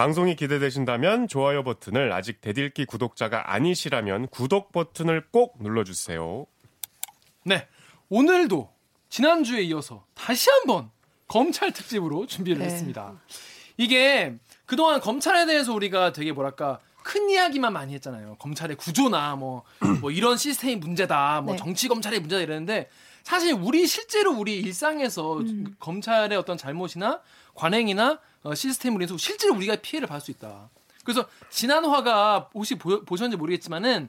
방송이 기대되신다면 좋아요 버튼을 아직 대들기 구독자가 아니시라면 구독 버튼을 꼭 눌러주세요. 네. 오늘도 지난주에 이어서 다시 한번 검찰 특집으로 준비를 네. 했습니다. 이게 그동안 검찰에 대해서 우리가 되게 뭐랄까 큰 이야기만 많이 했잖아요. 검찰의 구조나 뭐, 뭐 이런 시스템이 문제다, 뭐 네. 정치 검찰의 문제다 이랬는데 사실 우리 실제로 우리 일상에서 음. 검찰의 어떤 잘못이나 관행이나 어, 시스템으로 인해서 실제로 우리가 피해를 받을 수 있다. 그래서 지난 화가 혹시 보, 보셨는지 모르겠지만은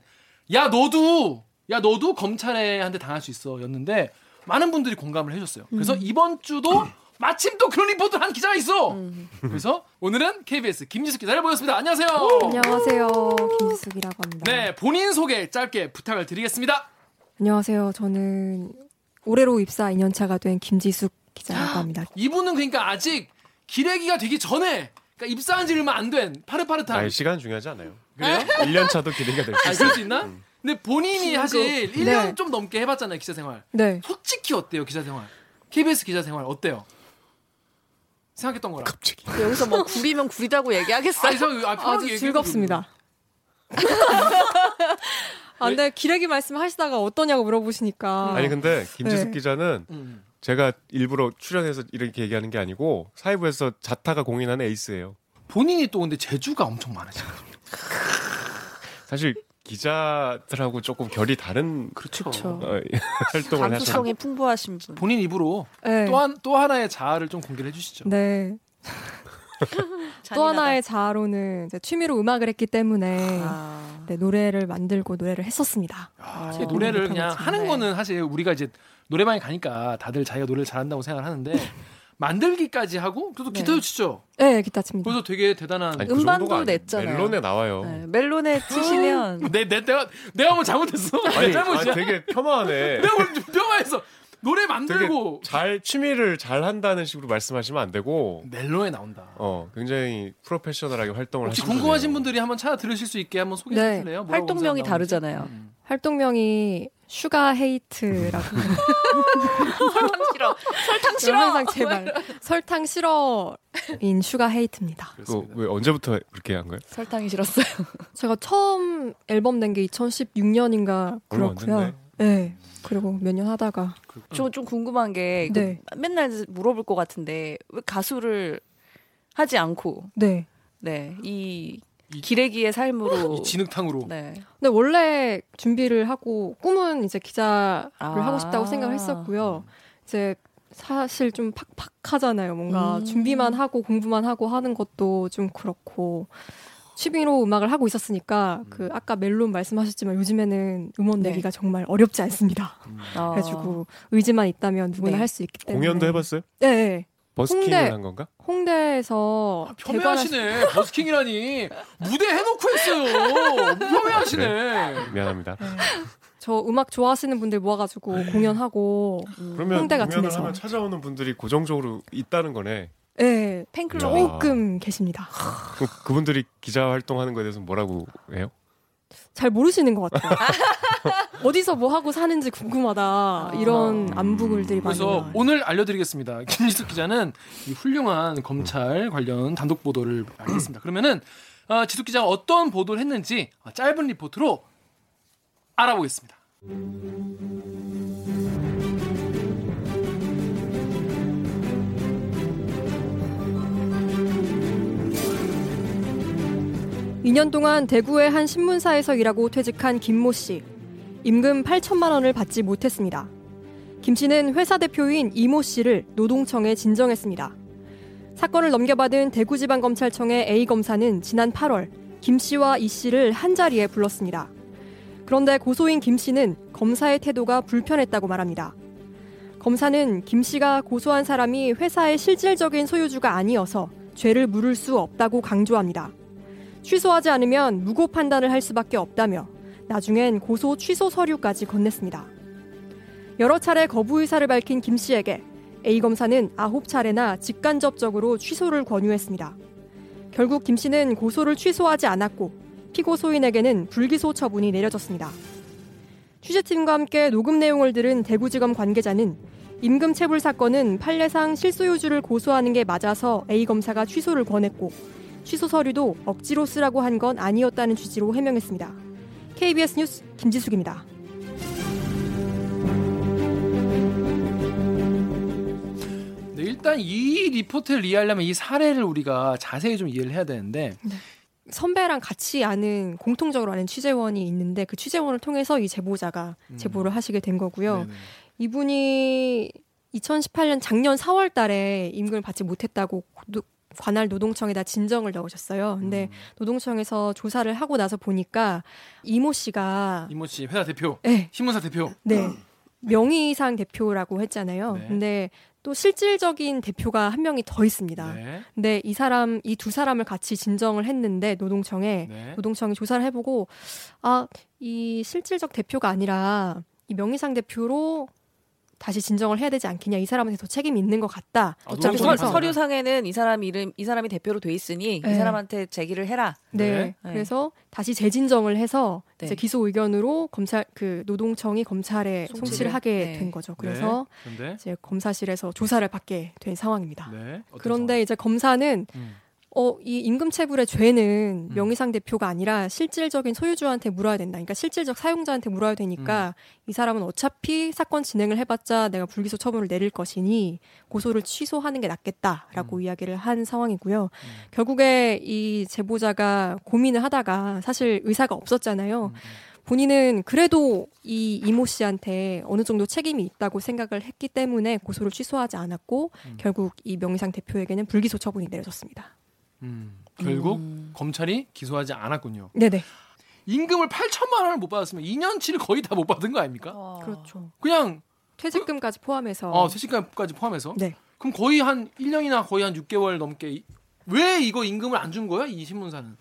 야 너도 야 너도 검찰한테 당할 수 있어였는데 많은 분들이 공감을 해줬어요. 그래서 이번 주도 마침 또 그런 리포트를 한 기자가 있어. 그래서 오늘은 KBS 김지숙 기자를 모셨습니다. 안녕하세요. 안녕하세요. 김지숙이라고 합니다. 네 본인 소개 짧게 부탁을 드리겠습니다. 안녕하세요. 저는 올해로 입사 2년차가 된 김지숙 기자라고 합니다. 이분은 그러니까 아직 기레기가 되기 전에 그러니까 입사한 지 얼마 안 된 파릇파릇한 아니, 시간 중요하지 않아요. 그래요? 1년 차도 기대가 될수 아, 있어요. 그럴 수 있나? 근데 본인이 사실 1년 네. 좀 넘게 해봤잖아요 기자 생활. 네. 솔직히 어때요 기자 생활? KBS 기자 생활 어때요? 생각했던 거랑. 갑자기. 여기서 뭐 구리면 구리다고 얘기하겠어요? 아니, 저, 아, 아주 얘기해도 즐겁습니다. 아, 근데 기레기 말씀 하시다가 어떠냐고 물어보시니까. 아니 근데 김지숙 네. 기자는 음. 제가 일부러 출연해서 이렇게 얘기하는 게 아니고 사회부에서 자타가 공인하는 에이스예요. 본인이 또 근데 재주가 엄청 많으시거든요. 사실 기자들하고 조금 결이 다른 그렇죠. 그렇죠. 어, 활동을 하셔. 감수성이 풍부하신 분. 본인 입으로 네. 또, 한, 또 하나의 자아를 좀 공개를 해주시죠. 네. 또 하나의 자아로는 이제 취미로 음악을 했기 때문에 아. 네, 노래를 만들고 노래를 했었습니다. 아, 노래를 그냥. 하는 네. 거는 사실 우리가 이제 노래방에 가니까 다들 자기가 노래를 잘한다고 생각을 하는데 만들기까지 하고 그래도 네. 기타도 치죠. 네, 기타 칩니다. 그래서 되게 대단한 아니, 그 음반도. 냈잖아요. 멜론에 나와요. 네, 멜론에 치시면 내, 내, 내가 내가 뭐 잘못했어? 내 아니, 잘못이야. 아, 되게 폄하하네. 내가 뭐 뼈가에서 노래 만들고 잘 취미를 잘 한다는 식으로 말씀하시면 안 되고 멜론에 나온다. 어 굉장히 프로페셔널하게 활동을 혹시 궁금하신 분이에요. 분들이 한번 찾아 들으실 수 있게 한번 소개해 네. 주실래요? 활동명이 다르잖아요. 음. 활동명이 슈가 헤이트라고. 설탕 싫어. 설탕 그럼 항상 제발 설탕 싫어인 슈가 헤이트입니다. 그거 그렇습니다. 왜 언제부터 그렇게 한 거예요? 설탕이 싫었어요. 제가 처음 앨범 낸 게 2016년인가 얼마 안 그렇고요. 네. 그리고 몇 년 하다가 저좀 궁금한 게 네. 맨날 물어볼 것 같은데 왜 가수를 하지 않고 네. 네이 이- 기레기의 삶으로 이 진흙탕으로 네. 근데 원래 준비를 하고 꿈은 이제 기자를 아. 하고 싶다고 생각을 했었고요. 이제 사실 좀 팍팍하잖아요. 뭔가 음. 준비만 하고 공부만 하고 하는 것도 좀 그렇고 취미로 음악을 하고 있었으니까 그 아까 멜론 말씀하셨지만 요즘에는 음원 네. 내기가 정말 어렵지 않습니다. 아. 그래가지고 의지만 있다면 누구나 네. 할수 있기 때문에 공연도 해봤어요? 네, 네. 버스킹을 홍대. 한 건가? 홍대에서 아, 폄훼하시네. 버스킹이라니 무대 해놓고 했어요. 폄훼하시네. 미안합니다. 저 음악 좋아하시는 분들 모아가지고 공연하고 그러면 홍대 같은 공연을 데서. 하면 찾아오는 분들이 고정적으로 있다는 거네. 네, 팬클럽 야. 조금 계십니다. 그럼 그분들이 기자 활동하는 거에 대해서 뭐라고 해요? 잘 모르시는 것 같아요. 어디서 뭐 하고 사는지 궁금하다 이런 안부글들이 많이 그래서 나와요. 오늘 알려드리겠습니다. 김지숙 기자는 이 훌륭한 검찰 관련 단독 보도를 알겠습니다. 그러면은 어, 지숙 기자가 어떤 보도를 했는지 어, 짧은 리포트로 알아보겠습니다. 이년 동안 대구의 한 신문사에서 일하고 퇴직한 김모 씨. 임금 8천만 원을 받지 못했습니다. 김 씨는 회사 대표인 이모 씨를 노동청에 진정했습니다. 사건을 넘겨받은 대구지방검찰청의 A 검사는 지난 8월 김 씨와 이 씨를 한 자리에 불렀습니다. 그런데 고소인 김 씨는 검사의 태도가 불편했다고 말합니다. 검사는 김 씨가 고소한 사람이 회사의 실질적인 소유주가 아니어서 죄를 물을 수 없다고 강조합니다. 취소하지 않으면 무고 판단을 할 수밖에 없다며 나중엔 고소 취소 서류까지 건넸습니다. 여러 차례 거부 의사를 밝힌 김 씨에게 A 검사는 아홉 차례나 직간접적으로 취소를 권유했습니다. 결국 김 씨는 고소를 취소하지 않았고 피고 소인에게는 불기소 처분이 내려졌습니다. 취재팀과 함께 녹음 내용을 들은 대구지검 관계자는 임금 체불 사건은 판례상 실소유주를 고소하는 게 맞아서 A 검사가 취소를 권했고 취소 서류도 억지로 쓰라고 한 건 아니었다는 취지로 해명했습니다. KBS 뉴스 김지숙입니다. 네, 일단 이 리포트를 이해하려면 이 사례를 우리가 자세히 좀 이해를 해야 되는데 선배랑 같이 아는 공통적으로 아는 취재원이 있는데 그 취재원을 통해서 이 제보자가 음. 제보를 하시게 된 거고요. 네네. 이분이 2018년 작년 4월 달에 임금을 받지 못했다고 노- 관할 노동청에다 진정을 넣으셨어요. 근데 음. 노동청에서 조사를 하고 나서 보니까 이모 씨가 이모 씨 회사 대표, 네, 신문사 대표. 네. 명의상 대표라고 했잖아요. 네. 근데 또 실질적인 대표가 한 명이 더 있습니다. 네. 근데 이 사람 이 두 사람을 같이 진정을 했는데 노동청에 네. 노동청이 조사를 해보고 아 이 실질적 대표가 아니라 이 명의상 대표로 다시 진정을 해야 되지 않겠냐 이 사람한테 더 책임이 있는 것 같다. 아, 어차피 서. 서류상에는 이 사람 이름 이 사람이 대표로 돼 있으니 네. 이 사람한테 제기를 해라. 네. 네. 그래서 다시 재진정을 해서 네. 이제 기소 의견으로 검찰 그 노동청이 검찰에 송치를? 송치를 하게 네. 된 거죠. 그래서 네. 그런데 이제 검사실에서 조사를 받게 된 상황입니다. 네. 그런데 이제 검사는 상황? 음. 어, 이 임금체불의 죄는 음. 명의상 대표가 아니라 실질적인 소유주한테 물어야 된다. 그러니까 실질적 사용자한테 물어야 되니까 음. 이 사람은 어차피 사건 진행을 해봤자 내가 불기소 처분을 내릴 것이니 고소를 취소하는 게 낫겠다라고 음. 이야기를 한 상황이고요. 결국에 이 제보자가 고민을 하다가 사실 의사가 없었잖아요. 음. 본인은 그래도 이 이모 씨한테 어느 정도 책임이 있다고 생각을 했기 때문에 고소를 취소하지 않았고 음. 결국 이 명의상 대표에게는 불기소 처분이 내려졌습니다. 음. 결국 음. 검찰이 기소하지 않았군요. 네네. 임금을 8천만 원을 못 받았으면 2년치를 거의 다 못 받은 거 아닙니까? 그렇죠. 그냥 퇴직금까지 포함해서. 어, 퇴직금까지 포함해서. 네. 그럼 거의 한 1년이나 거의 한 6개월 넘게 이- 왜 이거 임금을 안 준 거야? 이 신문사는.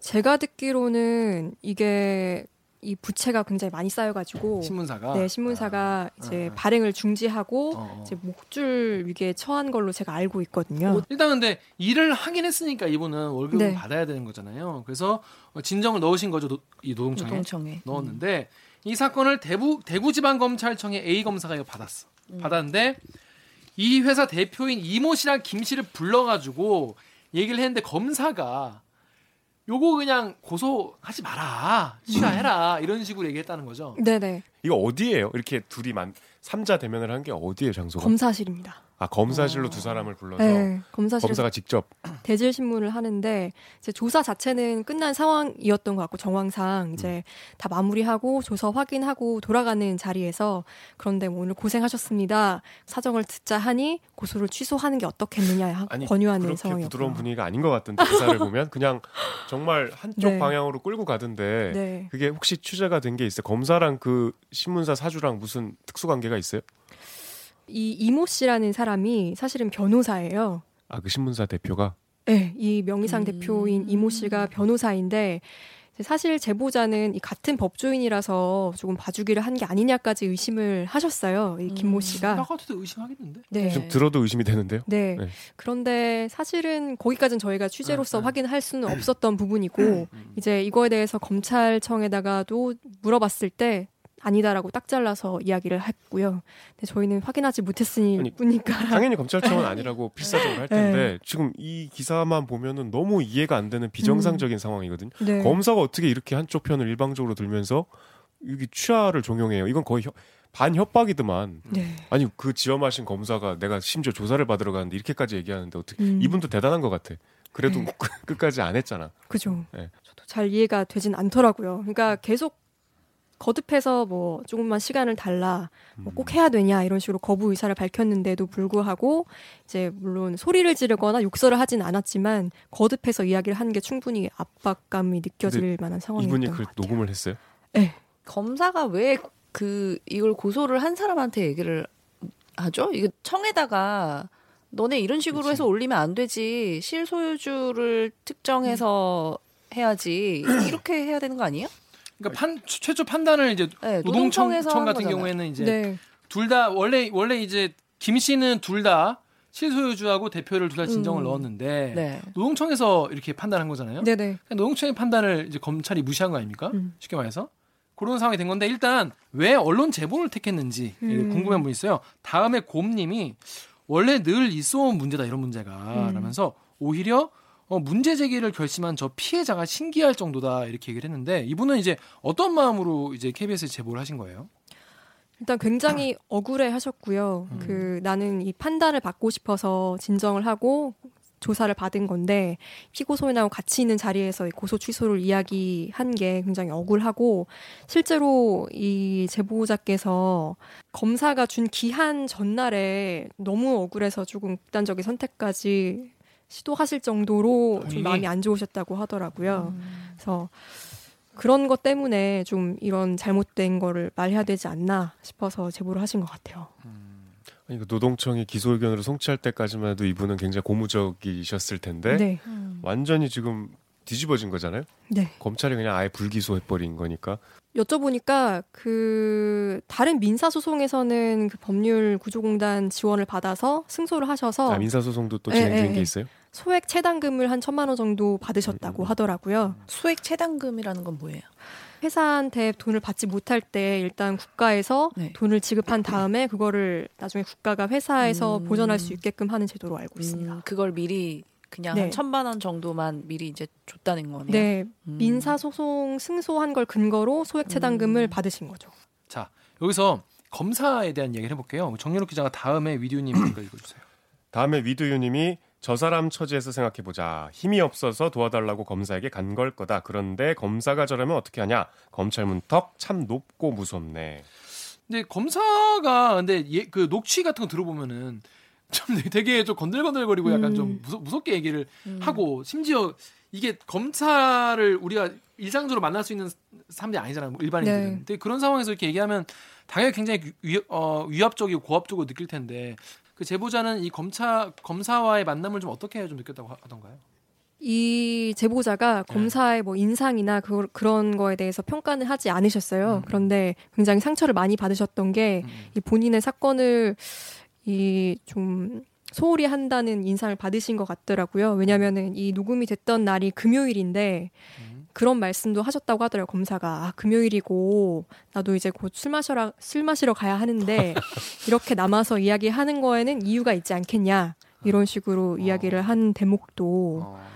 제가 듣기로는 이게 이 부채가 굉장히 많이 쌓여가지고 신문사가. 네 신문사가 이제 아, 아. 발행을 중지하고 어, 어. 이제 목줄 위기에 처한 걸로 제가 알고 있거든요. 일단 근데 일을 하긴 했으니까 이분은 월급을 네. 받아야 되는 거잖아요. 그래서 어, 진정을 넣으신 거죠. 노- 이 노동청에. 노동청에. 넣었는데 이 사건을 대구 대구지방검찰청의 A 검사가 이거 받았어. 받았는데 이 회사 대표인 이모 씨랑 김 씨를 불러가지고 얘기를 했는데 검사가 요거 그냥 고소하지 마라. 취하해라. 이런 식으로 얘기했다는 거죠. 네네 이거 어디예요? 이렇게 둘이 만 삼자 대면을 한 게 어디에 장소가? 검사실입니다. 아 검사실로 두 사람을 불러서 네 검사실에서 검사가 직접 대질 신문을 하는데 이제 조사 자체는 끝난 상황이었던 것 같고 정황상 이제 다 마무리하고 조사 확인하고 돌아가는 자리에서 그런데 뭐 오늘 고생하셨습니다 사정을 듣자 하니 고소를 취소하는 게 어떻겠느냐 아니 권유하는 상황이었고 부드러운 분위기가 아닌 것 같던데 기사를 보면 그냥 정말 한쪽 네. 방향으로 끌고 가던데 네 그게 혹시 취재가 된 게 있어요? 검사랑 그 신문사 사주랑 무슨 특수 관계가 있어요? 이 이모 씨라는 사람이 사실은 변호사예요. 아 그 신문사 대표가 네, 이 명의상 음. 대표인 이모 씨가 변호사인데 이제 사실 제보자는 이 같은 법조인이라서 조금 봐주기를 한 게 아니냐까지 의심을 하셨어요. 이 김모 음. 씨가. 나 같아도 의심하겠는데. 네. 좀 들어도 의심이 되는데요. 네. 네. 그런데 사실은 거기까지는 저희가 취재로서 네, 네. 확인할 수는 없었던 부분이고 음. 이제 이거에 대해서 검찰청에다가도 물어봤을 때 아니다라고 딱 잘라서 이야기를 했고요. 근데 저희는 확인하지 못했으니 아니, 뿐이니까. 당연히 검찰청은 아니라고 필사적으로 할 텐데 지금 이 기사만 보면은 너무 이해가 안 되는 비정상적인 상황이거든요. 네. 검사가 어떻게 이렇게 한쪽 편을 일방적으로 들면서 이게 취하를 종용해요. 이건 거의 협- 반협박이더만. 네. 아니 그 지엄하신 검사가 내가 심지어 조사를 받으러 가는데 이렇게까지 얘기하는데 어떻게 음. 이분도 대단한 것 같아. 그래도 네. 끝까지 안 했잖아. 그죠. 네. 저도 잘 이해가 되진 않더라고요. 그러니까 계속 거듭해서 뭐 조금만 시간을 달라, 뭐 꼭 해야 되냐 이런 식으로 거부 의사를 밝혔는데도 불구하고 이제 물론 소리를 지르거나 욕설을 하진 않았지만 거듭해서 이야기를 하는 게 충분히 압박감이 느껴질 만한 상황이었던 이분이 것 그. 녹음을 했어요. 네. 검사가 왜 그 이걸 고소를 한 사람한테 얘기를 하죠? 이거 청에다가 너네 이런 식으로 해서 올리면 안 되지. 실소유주를 특정해서 해야지. 이렇게 해야 되는 거 아니에요? 그러니까 판, 최초 판단을 이제 네, 노동청 노동청에서 청한 같은. 경우에는 이제 네. 둘다 원래 원래 이제 김 씨는 둘 다 실소유주하고 대표를 둘 다 진정을 음. 넣었는데 네. 노동청에서 이렇게 판단한 거잖아요. 네네. 그러니까 노동청의 판단을 이제 검찰이 무시한 거 아닙니까? 음. 쉽게 말해서 그런 상황이 된 건데 일단 왜 언론 제보를 택했는지 음. 궁금한 분 있어요. 다음에 곰님이 원래 늘 있어온 문제다 이런 문제가 음. 라면서 오히려 어, 문제 제기를 결심한 저 피해자가 신기할 정도다 이렇게 얘기를 했는데 이분은 이제 어떤 마음으로 이제 KBS에 제보를 하신 거예요? 일단 굉장히 억울해 하셨고요. 음. 그 나는 이 판단을 받고 싶어서 진정을 하고 조사를 받은 건데 피고 소인하고 같이 있는 자리에서 이 고소 취소를 이야기한 게 굉장히 억울하고 실제로 이 제보자께서 검사가 준 기한 전날에 너무 억울해서 조금 극단적인 선택까지 시도하실 정도로? 좀 마음이 안 좋으셨다고 하더라고요. 음. 그래서 그런 것 때문에 좀 이런 잘못된 거를 말해야 되지 않나 싶어서 제보를 하신 것 같아요. 아니, 그 노동청이 기소 의견으로 송치할 때까지만 해도 이분은 굉장히 고무적이셨을 텐데 네, 음. 완전히 지금 뒤집어진 거잖아요. 네. 검찰이 그냥 아예 불기소해버린 거니까. 여쭤보니까 그 다른 민사 소송에서는 그 법률 구조공단 지원을 받아서 승소를 하셔서 아, 민사 소송도 또 예, 진행된 예, 게 예. 있어요? 소액 채당금을 한 천만 원 정도 받으셨다고 하더라고요. 수액 채당금이라는 건 뭐예요? 회사한테 돈을 받지 못할 때 일단 국가에서 네. 돈을 지급한 다음에 그거를 나중에 국가가 회사에서 음. 보전할 수 있게끔 하는 제도로 알고 있습니다. 음, 그걸 미리 그냥 네. 한 천만 원 정도만 미리 이제 줬다는 거네요. 네, 음. 민사 소송 승소한 걸 근거로 소액 채당금을 음. 받으신 거죠. 자 여기서 검사에 대한 얘기를 해볼게요. 정유럽 기자가 다음에 위디오님 읽어주세요. 다음에 위두유님이 저 사람 처지에서 생각해보자. 힘이 없어서 도와달라고 검사에게 간 걸 거다. 그런데 검사가 저러면 어떻게 하냐? 검찰 문턱 참 높고 무섭네. 근데 검사가 근데 얘, 그 녹취 같은 거 들어보면은 좀 되게 좀 건들건들거리고 약간 음. 좀 무서, 무섭게 얘기를 음. 하고 심지어 이게 검사를 우리가 일상적으로 만날 수 있는 사람들이 아니잖아요 뭐 일반인들은 네. 근데 그런 상황에서 이렇게 얘기하면 당연히 굉장히 위, 어, 위압적이고 고압적으로 느낄 텐데 그 제보자는 이 검사 검사와의 만남을 좀 어떻게 좀 느꼈다고 하- 하던가요? 이 제보자가 네. 검사의 뭐 인상이나 그, 그런 거에 대해서 평가는 하지 않으셨어요. 음. 그런데 굉장히 상처를 많이 받으셨던 게 음. 이 본인의 사건을 이 좀 소홀히 한다는 인상을 받으신 것 같더라고요. 왜냐면은 이 녹음이 됐던 날이 금요일인데 음. 그런 말씀도 하셨다고 하더라고요. 검사가 아, 금요일이고 나도 이제 곧 술 마셔라 술 마시러 가야 하는데 이렇게 남아서 이야기하는 거에는 이유가 있지 않겠냐 이런 식으로 이야기를 한 대목도 어,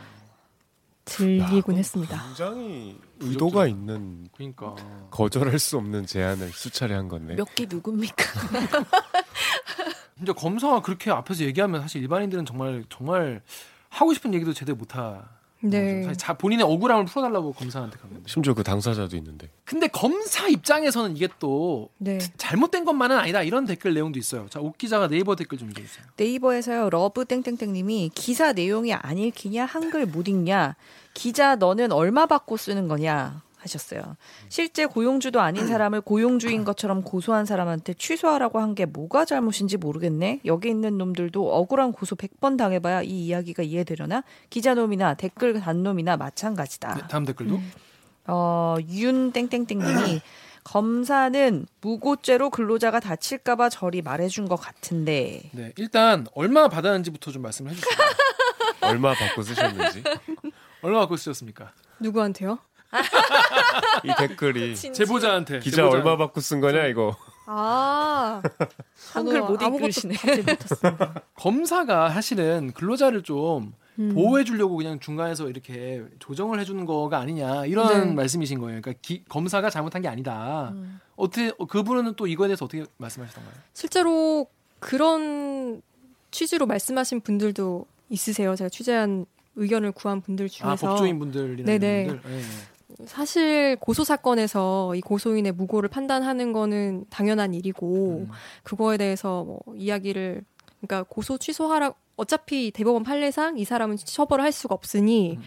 들리곤 했습니다. 굉장히 의도가 있는 그러니까 거절할 수 없는 제안을 수차례 한 건데. 몇 개 누굽니까? 진짜 검사가 그렇게 앞에서 얘기하면 사실 일반인들은 정말 정말 하고 싶은 얘기도 제대로 못 하. 네. 사실 자, 본인의 억울함을 풀어달라고 검사한테 가면. 심지어 그 당사자도 있는데. 근데 검사 입장에서는 이게 또 네. 잘못된 것만은 아니다 이런 댓글 내용도 있어요. 자, 옥 기자가 네이버 댓글 좀 읽어주세요. 네이버에서요 러브 땡땡땡님이 기사 내용이 안 읽히냐 한글 못 읽냐 기자 너는 얼마 받고 쓰는 거냐 하셨어요. 실제 고용주도 아닌 사람을 고용주인 것처럼 고소한 사람한테 취소하라고 한 게 뭐가 잘못인지 모르겠네. 여기 있는 놈들도 억울한 고소 100번 당해봐야 이 이야기가 이해되려나? 기자놈이나 댓글 단놈이나 마찬가지다. 네, 다음 댓글도. 어, 윤 땡땡땡님이 검사는 무고죄로 근로자가 다칠까봐 저리 말해준 것 같은데 네, 일단 얼마 받았는지부터 좀 말씀을 해주세요. 얼마 받고 쓰셨는지. 얼마 받고 쓰셨습니까? 누구한테요? 이 댓글이 제보자한테. 기자 제보자. 얼마 받고 쓴 거냐 이거. 아, 한글 못 읽으시네. 검사가 사실은 근로자를 좀 음. 보호해 주려고 그냥 중간에서 이렇게 조정을 해주는 거가 아니냐 이런 네. 말씀이신 거예요. 그러니까 기- 검사가 잘못한 게 아니다. 음. 어떻게 어, 그분은 또 이거에 대해서 어떻게 말씀하시던가요? 실제로 그런 취지로 말씀하신 분들도 있으세요. 제가 취재한 의견을 구한 분들 중에서 아 법조인 분들이나 네네. 분들. 네. 사실 고소 사건에서 이 고소인의 무고를 판단하는 거는 당연한 일이고 음. 그거에 대해서 뭐 이야기를 그러니까 고소 취소하라 어차피 대법원 판례상 이 사람은 처벌을 할 수가 없으니 음, 음.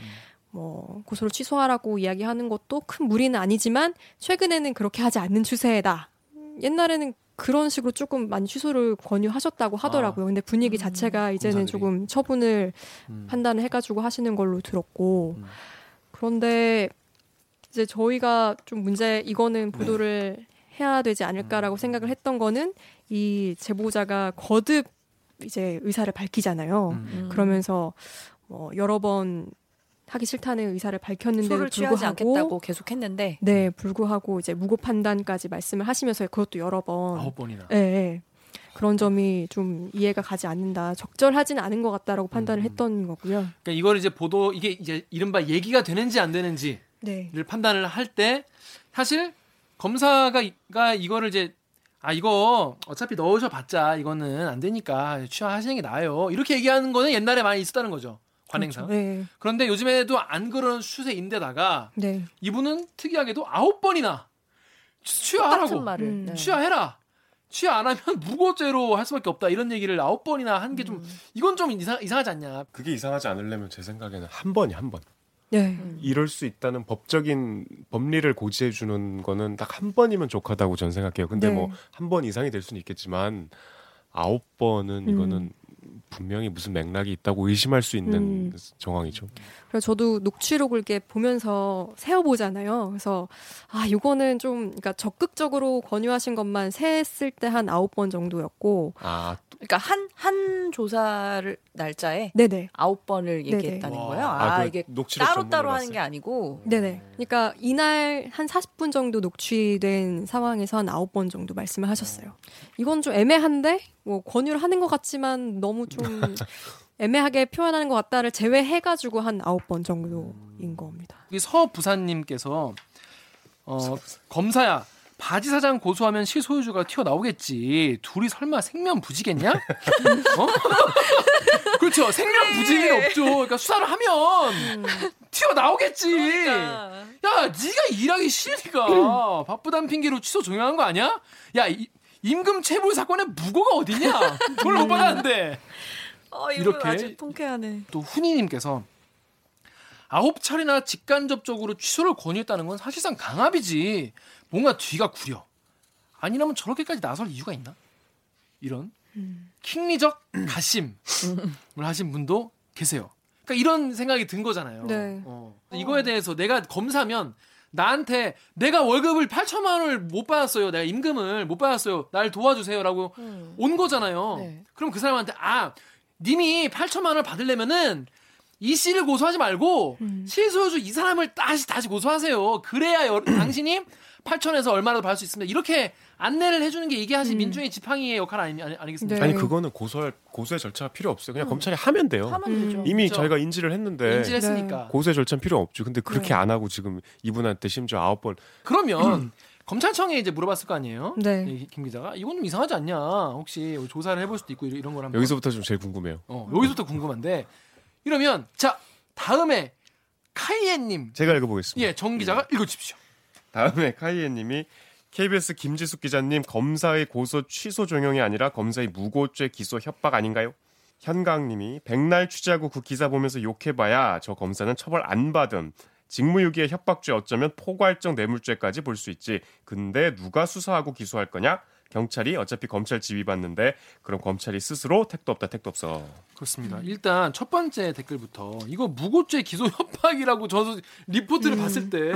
뭐 고소를 취소하라고 이야기하는 것도 큰 무리는 아니지만 최근에는 그렇게 하지 않는 추세다. 옛날에는 그런 식으로 조금 많이 취소를 권유하셨다고 하더라고요. 근데 분위기 음, 자체가 이제는 검사들이. 조금 처분을 음. 판단을 해가지고 하시는 걸로 들었고 음. 그런데 이제 저희가 좀 문제 이거는 보도를 해야 되지 않을까라고 생각을 했던 거는 이 제보자가 거듭 이제 의사를 밝히잖아요. 음. 음. 그러면서 뭐 여러 번 하기 싫다는 의사를 취하지 불구하고 않겠다고 계속했는데 네 불구하고 이제 무고 판단까지 말씀을 하시면서 그것도 여러 번 아홉 번이나. 예, 예. 그런 점이 좀 이해가 가지 않는다. 적절하지는 않은 것 같다라고 판단을 음. 했던 거고요. 그러니까 이걸 이제 보도 이게 이제 이른바 얘기가 되는지 안 되는지를 네. 판단을 할 때 사실 검사가 이- 이거를 이제 아 이거 어차피 넣으셔 봤자 이거는 안 되니까 취하하시는 게 나아요. 이렇게 얘기하는 거는 옛날에 많이 있었다는 거죠. 관행상. 네. 그런데 요즘에도 안 그런 추세인데다가 네. 이분은 특이하게도 아홉 번이나 말을 음. 네. 취하해라. 취하 안 하면 무고죄로 할 수밖에 없다 이런 얘기를 아홉 번이나 한 게좀 음. 이건 좀 이상, 이상하지 않냐. 그게 이상하지 않으려면 제 생각에는 한 번이 한 번. 네. 음. 이럴 수 있다는 법적인 법리를 고지해 주는 거는 딱 한 번이면 족하다고 전 생각해요. 근데 네. 뭐한 번 이상이 될 수는 있겠지만 아홉 번은 음. 이거는 분명히 무슨 맥락이 있다고 의심할 수 있는 음. 정황이죠. 그래서 저도 녹취록을 이렇게 보면서 세어보잖아요. 그래서 아 이거는 좀 그러니까 적극적으로 권유하신 것만 세했을 때 한 아홉 번 정도였고, 아, 그러니까 한 한 조사를 날짜에 네네. 아홉 번을 얘기했다는 와. 거예요. 아, 아, 그 이게 따로 따로 하는 봤어요. 게 아니고 네네. 그러니까 이날 한 40분 정도 녹취된 상황에서 한 아홉 번 정도 말씀을 하셨어요. 이건 좀 애매한데 뭐 권유를 하는 것 같지만 너무 좀 애매하게 표현하는 것 같다를 제외해가지고 한 아홉 번 정도인 겁니다. 이 서부사님께서 어, 검사야 바지 사장 고소하면 실소유주가 튀어나오겠지. 둘이 설마 생면 부지겠냐? 어? 그렇죠. 생면 일 없죠. 그러니까 수사를 하면 튀어나오겠지. 야, 네가 일하기 싫으니까 바쁘단 핑계로 취소 종용한 거 아니야? 야, 이, 임금 체불 사건에 무고가 어딨냐? 돈을 못 받았는데. 어, 이렇게 아주 통쾌하네. 또 훈이님께서 아홉 차례나 직간접적으로 취소를 권유했다는 건 사실상 강압이지. 뭔가 뒤가 구려. 아니라면 저렇게까지 나설 이유가 있나? 이런 킹리적 가심을 하신 분도 계세요. 그러니까 이런 생각이 든 거잖아요. 네. 어. 이거에 대해서 내가 검사면 나한테 내가 월급을 8천만 원을 못 받았어요. 내가 임금을 못 받았어요. 날 도와주세요라고 음. 온 거잖아요. 네. 그럼 그 사람한테 아 님이 8천만 원을 받으려면은 이 씨를 고소하지 말고 음. 실소유주 이 사람을 다시 다시 고소하세요. 그래야 여- 당신이 8천에서 얼마라도 받을 수 있습니다. 이렇게 안내를 해주는 게 이게 사실 음. 민중의 지팡이의 역할 아니, 아니, 아니겠습니까? 네. 아니 그거는 고소할 고소의 절차가 필요 없어요. 그냥 검찰이 하면 돼요. 하면 음. 되죠. 이미 그렇죠. 저희가 인지를 했는데 인지했으니까. 고소의 절차는 필요 없죠. 근데 그렇게 네. 안 하고 지금 이분한테 심지어 아홉 번 그러면 검찰청에 이제 물어봤을 거 아니에요? 네. 이김 기자가 이건 좀 이상하지 않냐? 혹시 조사를 해볼 수도 있고 이런, 이런 걸 한번 여기서부터 좀 제일 궁금해요. 어, 여기서부터 궁금한데 이러면 자 다음에 카이엔님 제가 읽어보겠습니다. 예 정 기자가 읽어주십시오. 다음에 카이에님이 KBS 김지숙 기자님 검사의 고소 취소 종용이 아니라 검사의 무고죄 기소 협박 아닌가요? 현강님이 백날 취재하고 그 기사 보면서 욕해봐야 저 검사는 처벌 안 받음. 직무유기의 협박죄 어쩌면 포괄적 뇌물죄까지 볼 수 있지. 근데 누가 수사하고 기소할 거냐? 경찰이 어차피 검찰 지휘받는데 그럼 검찰이 스스로 택도 없다 택도 없어. 그렇습니다. 일단 첫 번째 댓글부터 이거 무고죄 기소 협박이라고 저도 리포트를 음. 봤을 때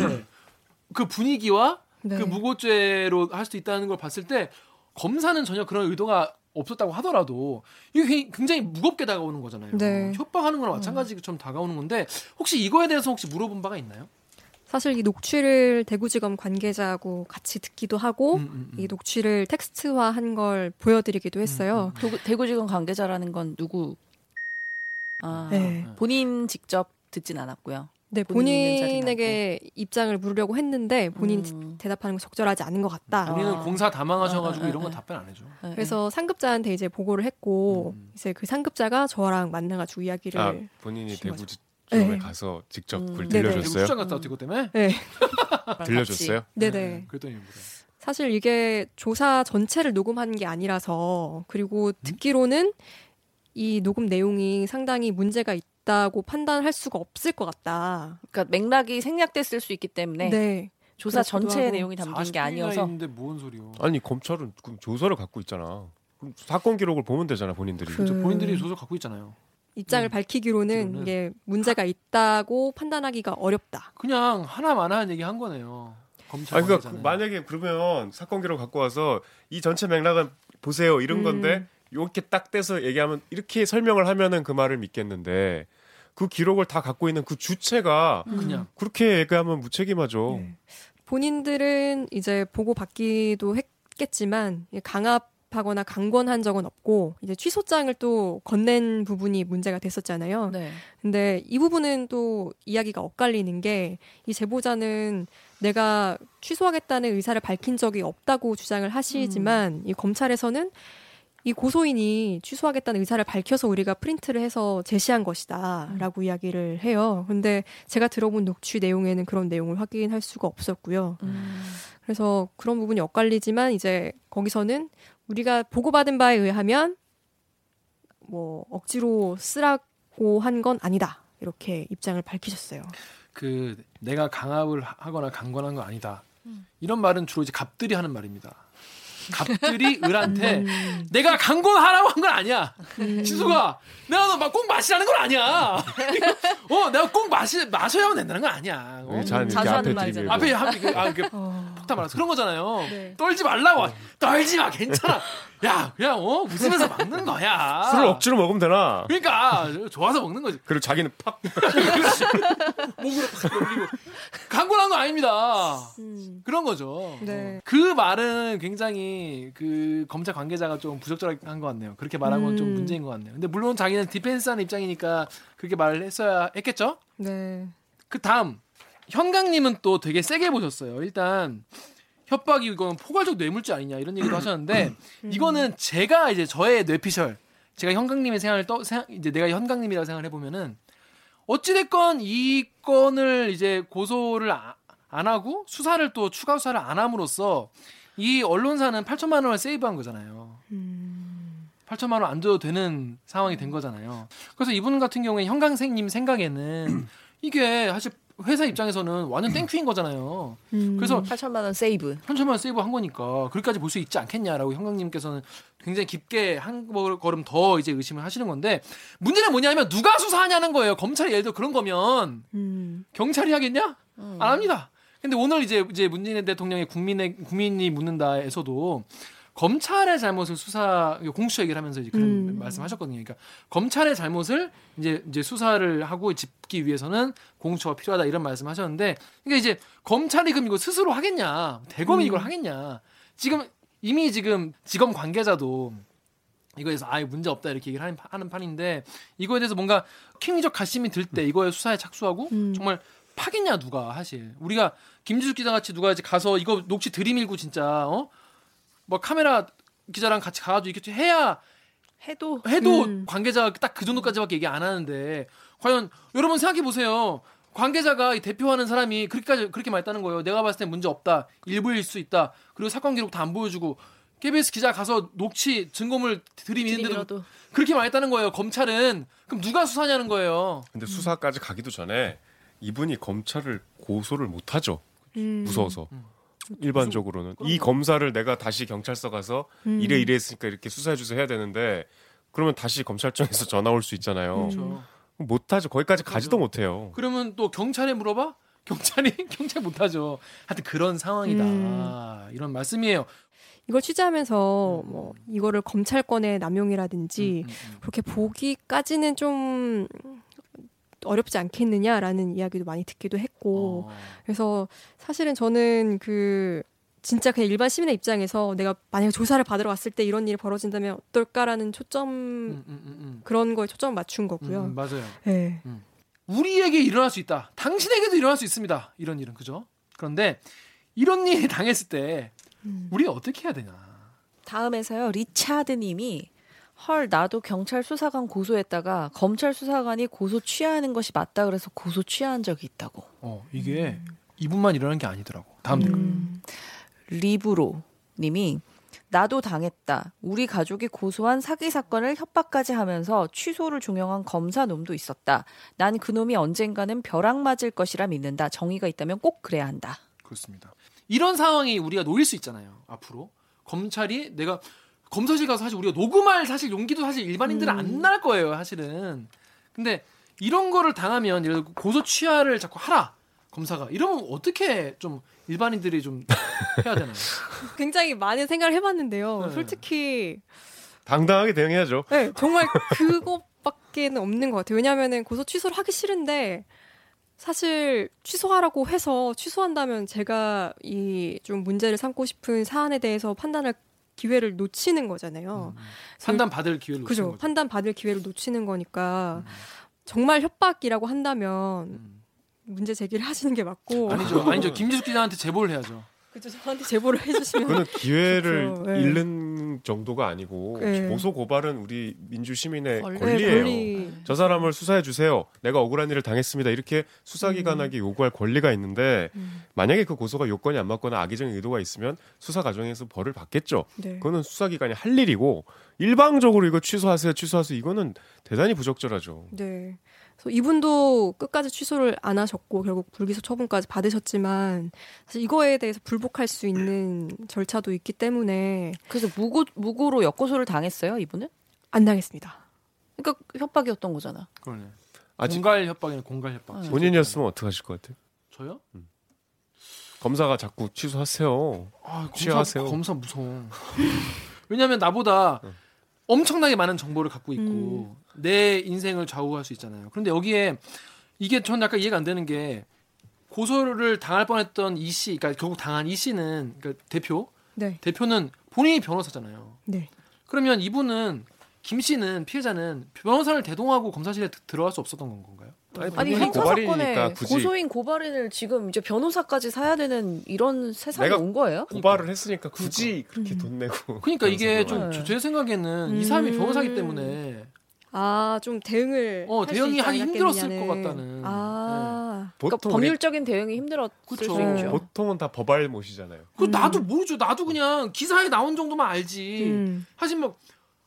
그 분위기와 네. 그 무고죄로 할 수 있다는 걸 봤을 때 검사는 전혀 그런 의도가 없었다고 하더라도 이게 굉장히 무겁게 다가오는 거잖아요. 네. 협박하는 거랑 마찬가지처럼 다가오는 건데 혹시 이거에 대해서 혹시 물어본 바가 있나요? 사실 이 녹취를 대구지검 관계자하고 같이 듣기도 하고 음, 음, 음. 이 녹취를 텍스트화한 걸 보여드리기도 했어요. 대구, 대구지검 관계자라는 건 누구? 아, 네. 본인 직접 듣진 않았고요. 네, 본인에게 입장을 물으려고 했는데 본인이 음. 대답하는 거 적절하지 않은 것 같다. 본인은 아. 공사 다 망하셔가지고 아, 아, 이런 거 아. 답변 안 해줘. 네, 그래서 상급자한테 이제 보고를 했고 음. 이제 그 상급자가 저랑 만나가지고 이야기를 아 본인이 대구지 검에 네. 가서 직접 음. 그걸 들려줬어요. 출장 갔다 그것 때문에. 네. 들려줬어요. 네네. 그랬더니 뭐래. 사실 이게 조사 전체를 녹음한 게 아니라서 그리고 듣기로는 이 녹음 내용이 상당히 문제가 있다고 판단할 수가 없을 것 같다. 그러니까 맥락이 생략됐을 수 있기 때문에 네. 조사 전체의. 내용이 담긴 게 40분이나 아니어서 있는데 뭔 소리요? 아니 검찰은 조서를 갖고 있잖아. 사건 기록을 보면 되잖아 본인들이. 그- 저 본인들이 조서 갖고 있잖아요. 입장을 음. 밝히기로는 기로는. 이게 문제가 있다고 판단하기가 어렵다. 그냥 하나만한 얘기 한 거네요. 검찰 아 그러니까 관계자는. 만약에 그러면 사건 기록 갖고 와서 이 전체 맥락은 보세요 이런 음. 건데 이렇게 딱 떼서 얘기하면 이렇게 설명을 하면은 그 말을 믿겠는데 그 기록을 다 갖고 있는 그 주체가 그냥 그렇게 얘기하면 무책임하죠. 네. 본인들은 이제 보고 받기도 했겠지만 강압 하거나 강권한 적은 없고 이제 취소장을 또 건넨 부분이 문제가 됐었잖아요. 네. 근데 이 부분은 또 이야기가 엇갈리는 게 이 제보자는 내가 취소하겠다는 의사를 밝힌 적이 없다고 주장을 하시지만 이 검찰에서는 이 고소인이 취소하겠다는 의사를 밝혀서 우리가 프린트를 해서 제시한 것이다라고 이야기를 해요. 근데 제가 들어본 녹취 내용에는 그런 내용을 확인할 수가 없었고요. 음. 그래서 그런 부분이 엇갈리지만 이제 거기서는 우리가 보고받은 바에 의하면 뭐 억지로 쓰라고 한 건 아니다. 이렇게 입장을 밝히셨어요. 그 내가 강압을 하- 하거나 강권한 거 아니다. 이런 말은 주로 이제 갑들이 하는 말입니다. 갑들이 을한테 음. 내가 강권하라고 한 건 아니야. 지수가 내가 너막꼭 마시라는 건 아니야. 어, 내가 꼭 마시 마셔야만 된다는 건 아니야. 어? 왜 자는 자주 하는. 들이밀고. 앞에 그, 아, 그 어. 폭탄 말아서 그런 거잖아요. 네. 떨지 말라고. 떨지 마, 괜찮아. 야, 그냥 어 웃으면서 먹는 거야. 술을 억지로 먹으면 되나? 그러니까 좋아서 먹는 거지. 그리고 자기는 팍 목으로 팍 넘기고 강권한 거 아닙니다. 음. 그런 거죠. 네. 그 말은 굉장히 그 검찰 관계자가 좀 부적절한 것 같네요. 그렇게 말한 건좀 음. 문제인 것 같네요. 근데 물론 자기는 디펜스하는 입장이니까 그렇게 말을 했어야 했겠죠. 네. 그 다음 현강님은 또 되게 세게 보셨어요. 일단 협박이 이건 포괄적 뇌물죄 아니냐 이런 얘기도 하셨는데 이거는 제가 이제 저의 뇌피셜 제가 현강님의 생각을 떠 생각, 이제 내가 현강님이라고 생각을 해보면은 어찌됐건 이 건을 이제 고소를 아- 안 하고 수사를 또 추가 수사를 안 함으로써 이 언론사는 8천만 원을 save한 거잖아요. 음. 8천만 원 안 줘도 되는 상황이 된 거잖아요. 그래서 이분 같은 경우에 현강생님 생각에는 이게 사실 회사 입장에서는 완전 thank you인 거잖아요. 음. 그래서 8천만 원 save. 8천만 원 save 한 거니까 그렇게까지 볼 수 있지 않겠냐라고 현강님께서는 굉장히 깊게 한 걸음 더 이제 의심을 하시는 건데 문제는 뭐냐면 누가 수사하냐는 거예요. 검찰이 예를 들어 그런 거면 음. 경찰이 하겠냐? 음. 안 합니다. 근데 오늘 이제 이제 문재인 대통령의 국민의 국민이 묻는다에서도 검찰의 잘못을 수사 공수처 얘기를 하면서 이제 그런 음. 말씀하셨거든요. 그러니까 검찰의 잘못을 이제 이제 수사를 하고 짚기 위해서는 공수처가 필요하다 이런 말씀하셨는데 그러니까 이제 검찰이 그럼 이거 스스로 하겠냐? 대검이 음. 이걸 하겠냐? 지금 이미 지금 지검 관계자도 이거에서 아예 문제 없다 이렇게 얘기를 하는, 하는 판인데 이거에 대해서 뭔가 킹리적 가심이 들 때 이거에 수사에 착수하고 음. 정말 파겠냐 누가 사실 우리가 김지숙 기자 같이 누가 이제 가서 이거 녹취 들이밀고 진짜 어 뭐 카메라 기자랑 같이 가가지고 이렇게 해야 해도 해도 음. 관계자가 딱그 정도까지밖에 얘기 안 하는데 과연 여러분 생각해 보세요. 관계자가 이 대표하는 사람이 그렇게까지 그렇게 말했다는 거예요. 내가 봤을 땐 문제 없다. 일부일 수 있다. 그리고 사건 기록 다 안 보여주고 KBS 기자 가서 녹취 증거물 들이미는데도 그렇게 말했다는 거예요. 검찰은 그럼 누가 수사냐는 거예요. 근데 수사까지 가기도 전에 이분이 검찰을 고소를 못 하죠. 음. 무서워서. 일반적으로는. 이 검사를 내가 다시 경찰서 가서 음. 이래 이래 했으니까 이렇게 수사해 주세요 해야 되는데 그러면 다시 검찰청에서 전화 올 수 있잖아요. 그렇죠. 못 하죠. 거기까지 가지도 못 해요. 그러면 또 경찰에 물어봐? 경찰이 경찰 못하죠. 하여튼 그런 상황이다. 음. 이런 말씀이에요. 이걸 취재하면서 뭐 이거를 검찰권의 남용이라든지 음, 음, 그렇게 보기까지는 좀 어렵지 않겠느냐라는 이야기도 많이 듣기도 음. 했고 어. 그래서 사실은 저는 그 진짜 그냥 일반 시민의 입장에서 내가 만약에 조사를 받으러 왔을 때 이런 일이 벌어진다면 어떨까라는 초점 음, 음, 음, 그런 거에 초점을 맞춘 음. 거고요. 음, 맞아요. 네. 우리에게 일어날 수 있다. 당신에게도 일어날 수 있습니다. 이런 일은 그죠? 그런데 이런 일이 당했을 때 음. 우리가 어떻게 해야 되냐? 다음에서요 리차드님이 헐 나도 경찰 수사관 고소했다가 검찰 수사관이 고소 취하하는 것이 맞다 그래서 고소 취하한 적이 있다고 어 이게 이분만 일어난 게 아니더라고. 다음 댓글. 음. 리브로 님이 나도 당했다. 우리 가족이 고소한 사기 사건을 협박까지 하면서 취소를 종용한 검사 놈도 있었다. 난 그놈이 언젠가는 벼락 맞을 것이라 믿는다. 정의가 있다면 꼭 그래야 한다. 그렇습니다. 이런 상황이 우리가 놓일 수 있잖아요. 앞으로 검찰이 내가 검사실 가서 사실 우리가 녹음할 사실 용기도 사실 일반인들은 음. 안날 거예요. 사실은 근데 이런 거를 당하면 예를 들어 고소 취하를 자꾸 하라 검사가 이러면 어떻게 좀 일반인들이 좀 해야 되나요? 굉장히 많은 생각을 해봤는데요. 네. 솔직히 당당하게 대응해야죠. 네, 정말 그것밖에는 없는 것 같아요. 왜냐하면 고소 취소를 하기 싫은데 사실 취소하라고 해서 취소한다면 제가 이 좀 문제를 삼고 싶은 사안에 대해서 판단할 기회를 놓치는 거잖아요. 판단 받을 기회를 그죠? 놓치는 거죠. 판단 받을 기회를 놓치는 거니까 정말 협박이라고 한다면 음. 문제 제기를 하시는 게 맞고 아니죠, 아니죠. 김지숙 기자한테 제보를 해야죠. 그죠? 저한테 제보를 해주시면 그는 기회를 그렇죠. 네. 잃는 정도가 아니고 네. 고소 고발은 우리 민주 시민의 권리. 네, 권리예요. 권리. 저 사람을 수사해 주세요. 내가 억울한 일을 당했습니다. 이렇게 수사기관에게 요구할 권리가 있는데 음. 만약에 그 고소가 요건이 안 맞거나 악의적인 의도가 있으면 수사 과정에서 벌을 받겠죠. 네. 그거는 수사기관이 할 일이고 일방적으로 이거 취소하세요, 취소하세요. 이거는 대단히 부적절하죠. 네. 그래서 이분도 끝까지 취소를 안 하셨고 결국 불기소 처분까지 받으셨지만 사실 이거에 대해서 불복할 수 있는 절차도 있기 때문에 그래서 무고 무고로 역고소를 당했어요 이분은? 안 당했습니다. 그러니까 협박이었던 거잖아. 그러네. 아직 공갈 협박이네, 공갈 협박. 네. 본인이었으면 어떻게 하실 것 같아요? 저요? 검사가 자꾸 취소하세요. 아, 검사. 검사 무서워. 왜냐하면 나보다 응. 엄청나게 많은 정보를 갖고 있고 음. 내 인생을 좌우할 수 있잖아요. 그런데 여기에 이게 전 약간 이해가 안 되는 게 고소를 당할 뻔했던 이 씨, 그러니까 결국 당한 이 씨는 그러니까 대표 네. 대표는 본인이 변호사잖아요. 네. 그러면 이분은 김 씨는 피해자는 변호사를 대동하고 검사실에 드- 들어갈 수 없었던 건 건가요? 아니 본인이 형사 고발이니까 사건에 굳이 고소인 고발인을 지금 이제 변호사까지 사야 되는 이런 세상이 내가 온 거예요? 고발을 했으니까 굳이 그렇게 음. 돈 내고. 그러니까 이게 좀 네. 제 생각에는 이 사람이 음. 변호사기 때문에 아, 좀 대응을 어, 대응이 하기 힘들었을. 것 같다는. 아. 그러니까 보통 우리 법률적인 대응이 힘들었을 그쵸. 수 있죠. 보통은 다 법알 못이잖아요. 그 음. 나도 모르죠. 나도 그냥 기사에 나온 정도만 알지. 음. 하지만 뭐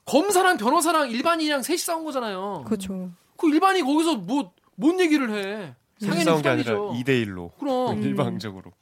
검사랑 변호사랑 일반인이랑 셋이 싸운 거잖아요. 그렇죠. 그 일반이 거기서 뭐 뭔 얘기를 해? 당연히 싸운 게 아니라 후달리죠. 2대 1로 그럼 음. 일방적으로.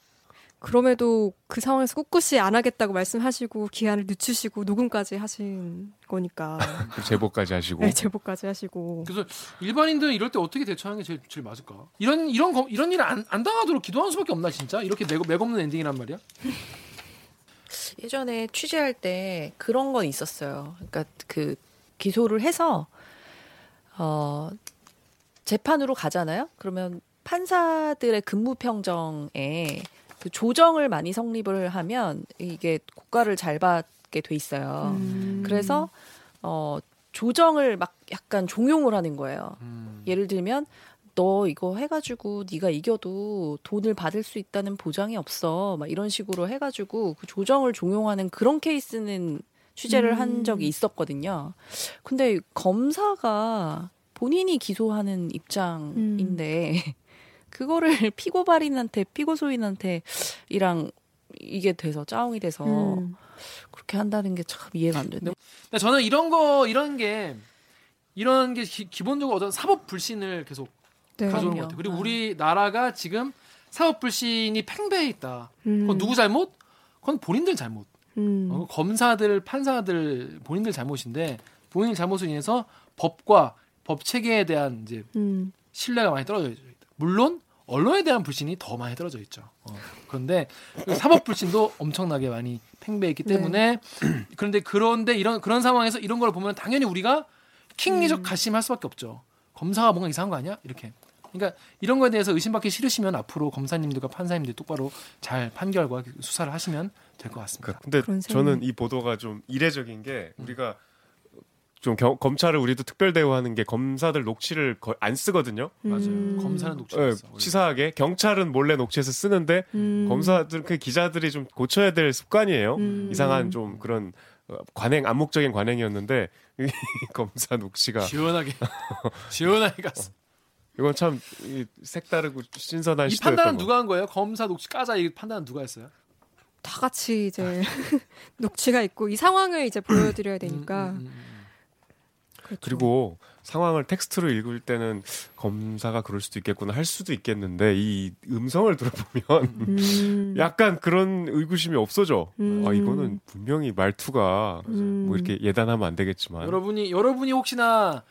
그럼에도 그 상황에서 꿋꿋이 안 하겠다고 말씀하시고 기한을 늦추시고 녹음까지 하신 거니까. 그 제보까지 하시고. 네, 제보까지 하시고. 그래서 일반인들은 이럴 때 어떻게 대처하는 게 제일, 제일 맞을까? 이런 이런 거, 이런 일을 안, 안 당하도록 기도하는 수밖에 없나 진짜? 이렇게 맥, 맥 없는 엔딩이란 말이야? 예전에 취재할 때 그런 건 있었어요. 그러니까 그 기소를 해서 어 재판으로 가잖아요. 그러면 판사들의 근무 평정에 그 조정을 많이 성립을 하면 이게 고가를 잘 받게 돼 있어요. 음. 그래서 어 조정을 막 약간 종용을 하는 거예요. 음. 예를 들면 너 이거 해가지고 네가 이겨도 돈을 받을 수 있다는 보장이 없어. 막 이런 식으로 해가지고 그 조정을 종용하는 그런 케이스는 취재를 음. 한 적이 있었거든요. 근데 검사가 본인이 기소하는 입장인데 그거를 피고발인한테 피고소인한테 이랑 이게 돼서 짜웅이 돼서 음. 그렇게 한다는 게 참 이해가 안 되네. 근데 저는 이런 거 이런 게 이런 게 기, 기본적으로 어떤 사법 불신을 계속 네. 가져오는 그럼요. 것 같아요. 그리고 아. 우리 나라가 지금 사법 불신이 팽배해 있다. 음. 그건 누구 잘못? 그건 본인들 잘못. 음. 어, 검사들, 판사들 본인들 잘못인데 본인 잘못으로 인해서 법과 법 체계에 대한 이제 음. 신뢰가 많이 떨어져 있다. 물론 언론에 대한 불신이 더 많이 떨어져 있죠. 어, 그런데 그 사법 불신도 엄청나게 많이 팽배했기 네. 때문에 그런데 그런데 이런 그런 상황에서 이런 걸 보면 당연히 우리가 킹리적 가심할 수밖에 없죠. 검사가 뭔가 이상한 거 아니야? 이렇게. 그러니까 이런 거에 대해서 의심받기 싫으시면 앞으로 검사님들과 판사님들 똑바로 잘 판결과 수사를 하시면 될 것 같습니다. 그러니까 근데 저는. 이 보도가 좀 이례적인 게 우리가 좀 겨- 검찰을 우리도 특별 대우하는 게 검사들 녹취를 거의 안 쓰거든요. 맞아요. 음. 검사는 녹취 예, 있어. 치사하게 경찰은 몰래 녹취해서 쓰는데 음. 검사들 그 기자들이 좀 고쳐야 될 습관이에요. 음. 이상한 좀 그런 어, 관행 암묵적인 관행이었는데 이 검사 녹취가 시원하게 시원하게 갔어. 이건 참 이, 색다르고 신선한 이 판단은 거. 누가 한 거예요? 검사 녹취 까자 이 판단은 누가 했어요? 다 같이 이제 녹취가 있고 이 상황을 이제 보여드려야 되니까 음, 음, 음, 그렇죠. 그리고 상황을 텍스트로 읽을 때는 검사가 그럴 수도 있겠구나 할 수도 있겠는데 이 음성을 들어보면 음. 약간 그런 의구심이 없어져. 음. 아 이거는 분명히 말투가 음. 뭐 이렇게 예단하면 안 음. 되겠지만 여러분이 여러분이 혹시나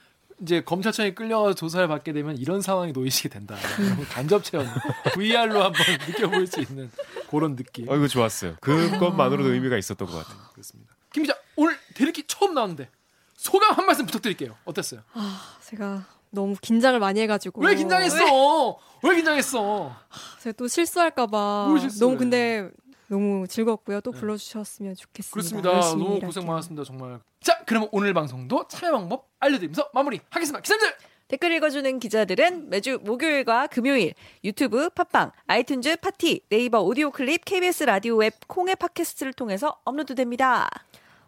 이제 검찰청에 끌려 조사를 받게 되면 이런 상황이 놓이시게 된다. 간접 체험 VR로 한번 느껴볼 수 있는 그런 느낌. 어, 이거 좋았어요. 그것만으로도 의미가 있었던 것 같아요. 그렇습니다. 김 기자 오늘 댓읽기 처음 나왔는데 소감 한 말씀 부탁드릴게요. 어땠어요? 아, 제가 너무 긴장을 많이 해가지고. 왜 긴장했어? 왜, 긴장했어? 제가 또 실수할까봐. 너무 근데 너무 즐겁고요. 또 네. 불러주셨으면 좋겠습니다. 그렇습니다. 너무 일할게요. 고생 많았습니다. 정말. 자, 그러면 오늘 방송도 참여 방법 알려드리면서 마무리하겠습니다. 기자님들 댓글 읽어주는 기자들은 매주 목요일과 금요일 유튜브, 팟빵, 아이튠즈, 팟티, 네이버 오디오 클립, KBS 라디오 앱, 콩의 팟캐스트를 통해서 업로드됩니다.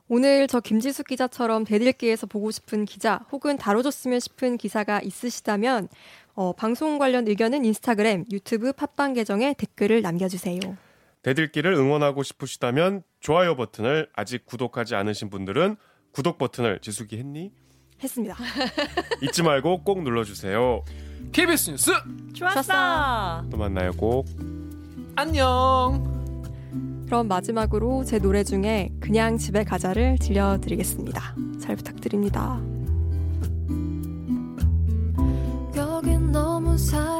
오늘 저 김지숙 기자처럼 대들기에서 보고 싶은 기자 혹은 다뤄줬으면 싶은 기사가 있으시다면 어, 방송 관련 의견은 인스타그램, 유튜브, 팟빵 계정에 댓글을 남겨주세요. 대들기를 응원하고 싶으시다면 좋아요 버튼을 아직 구독하지 않으신 분들은 구독 버튼을 지숙이 했니? 했습니다. 잊지 말고 꼭 눌러주세요. KBS 뉴스 좋았어. 또 만나요 꼭. 안녕. 그럼 마지막으로 제 노래 중에 그냥 집에 가자를 들려드리겠습니다. 잘 부탁드립니다. 여긴 너무 목소리